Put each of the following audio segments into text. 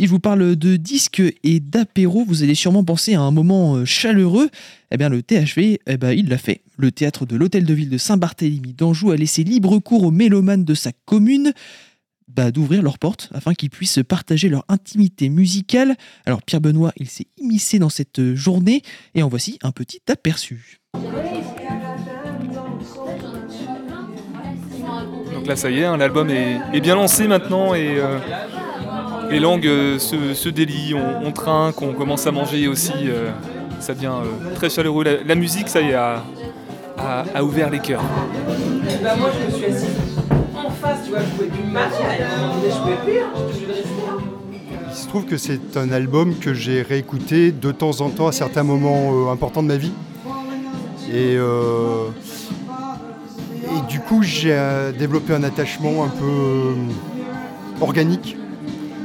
Si je vous parle de disques et d'apéro, vous allez sûrement penser à un moment euh, chaleureux. Eh bien, le THV, eh ben, il l'a fait. Le théâtre de l'Hôtel de Ville de Saint-Barthélemy d'Anjou a laissé libre cours aux mélomanes de sa commune bah, d'ouvrir leurs portes afin qu'ils puissent partager leur intimité musicale. Alors Pierre Benoît, il s'est immiscé dans cette journée et en voici un petit aperçu. Donc là, ça y est, hein, l'album est, bien lancé maintenant et euh, les langues euh, se, délient, on, trinque, on commence à manger aussi. Euh, ça devient très chaleureux. La, musique, ça y est, a, ouvert les cœurs. Bah, moi, je me suis assise en face, tu vois, je pouvais plus je pouvais plus, hein, Il se trouve que c'est un album que j'ai réécouté de temps en temps à certains moments importants de ma vie. Et et du coup, j'ai euh, développé un attachement un peu euh, organique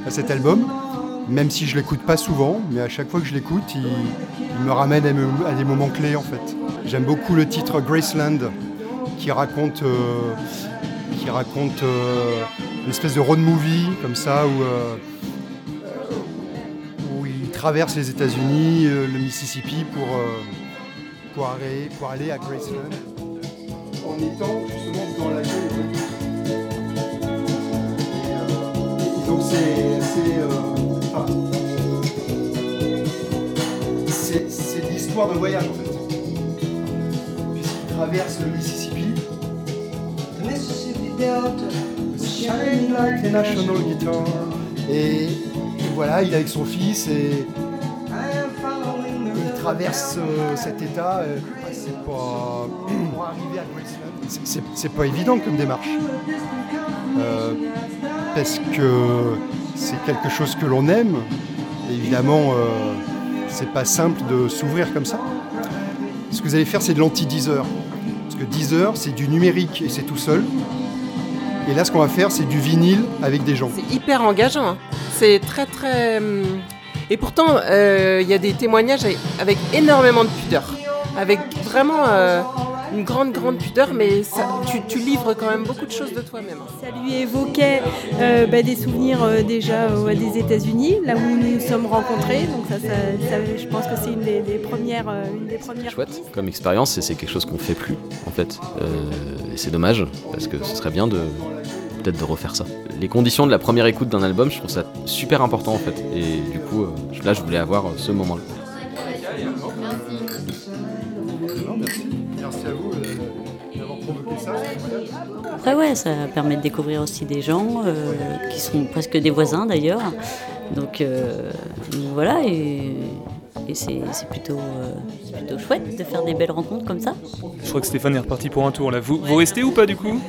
à cet album, même si je l'écoute pas souvent, mais à chaque fois que je l'écoute, il, me ramène à, des moments clés en fait. J'aime beaucoup le titre Graceland qui raconte, euh, qui raconte une espèce de road movie comme ça où, où il traverse les États-Unis, le Mississippi pour, pour, pour aller à Graceland en étant justement dans la gueule. C'est c'est l'histoire d'un voyage en fait. Puisqu'il traverse le Mississippi. Mississippi Delta, like. Et, voilà, il est avec son fils et il traverse euh, cet état. Euh, c'est pas c'est pas évident comme démarche. Euh, parce que c'est quelque chose que l'on aime. évidemment, euh, c'est pas simple de s'ouvrir comme ça. Ce que vous allez faire, c'est de l'anti-Deezer. Parce que Deezer, c'est du numérique et c'est tout seul. Et là, ce qu'on va faire, c'est du vinyle avec des gens. C'est hyper engageant. Hein. C'est très, très. Hum, et pourtant, euh, il y a des témoignages avec énormément de pudeur. Avec vraiment une grande, grande pudeur, mais tu, livres quand même beaucoup de choses de toi-même. Ça lui évoquait euh, bah, des souvenirs euh, déjà euh, des États-Unis, là où nous nous sommes rencontrés. Donc ça, je pense que c'est une des, premières, une des premières. Chouette comme expérience, et c'est quelque chose qu'on fait plus en fait. et c'est dommage parce que ce serait bien de peut-être de refaire ça. Les conditions de la première écoute d'un album, je trouve ça super important en fait. Et du coup, là, je voulais avoir ce moment-là. Après, ouais, ça permet de découvrir aussi des gens euh, qui sont presque des voisins d'ailleurs. Donc, euh, voilà, et, c'est plutôt, euh, plutôt chouette de faire des belles rencontres comme ça. Je crois que Stéphane est reparti pour un tour là. Vous, vous restez ou pas du coup?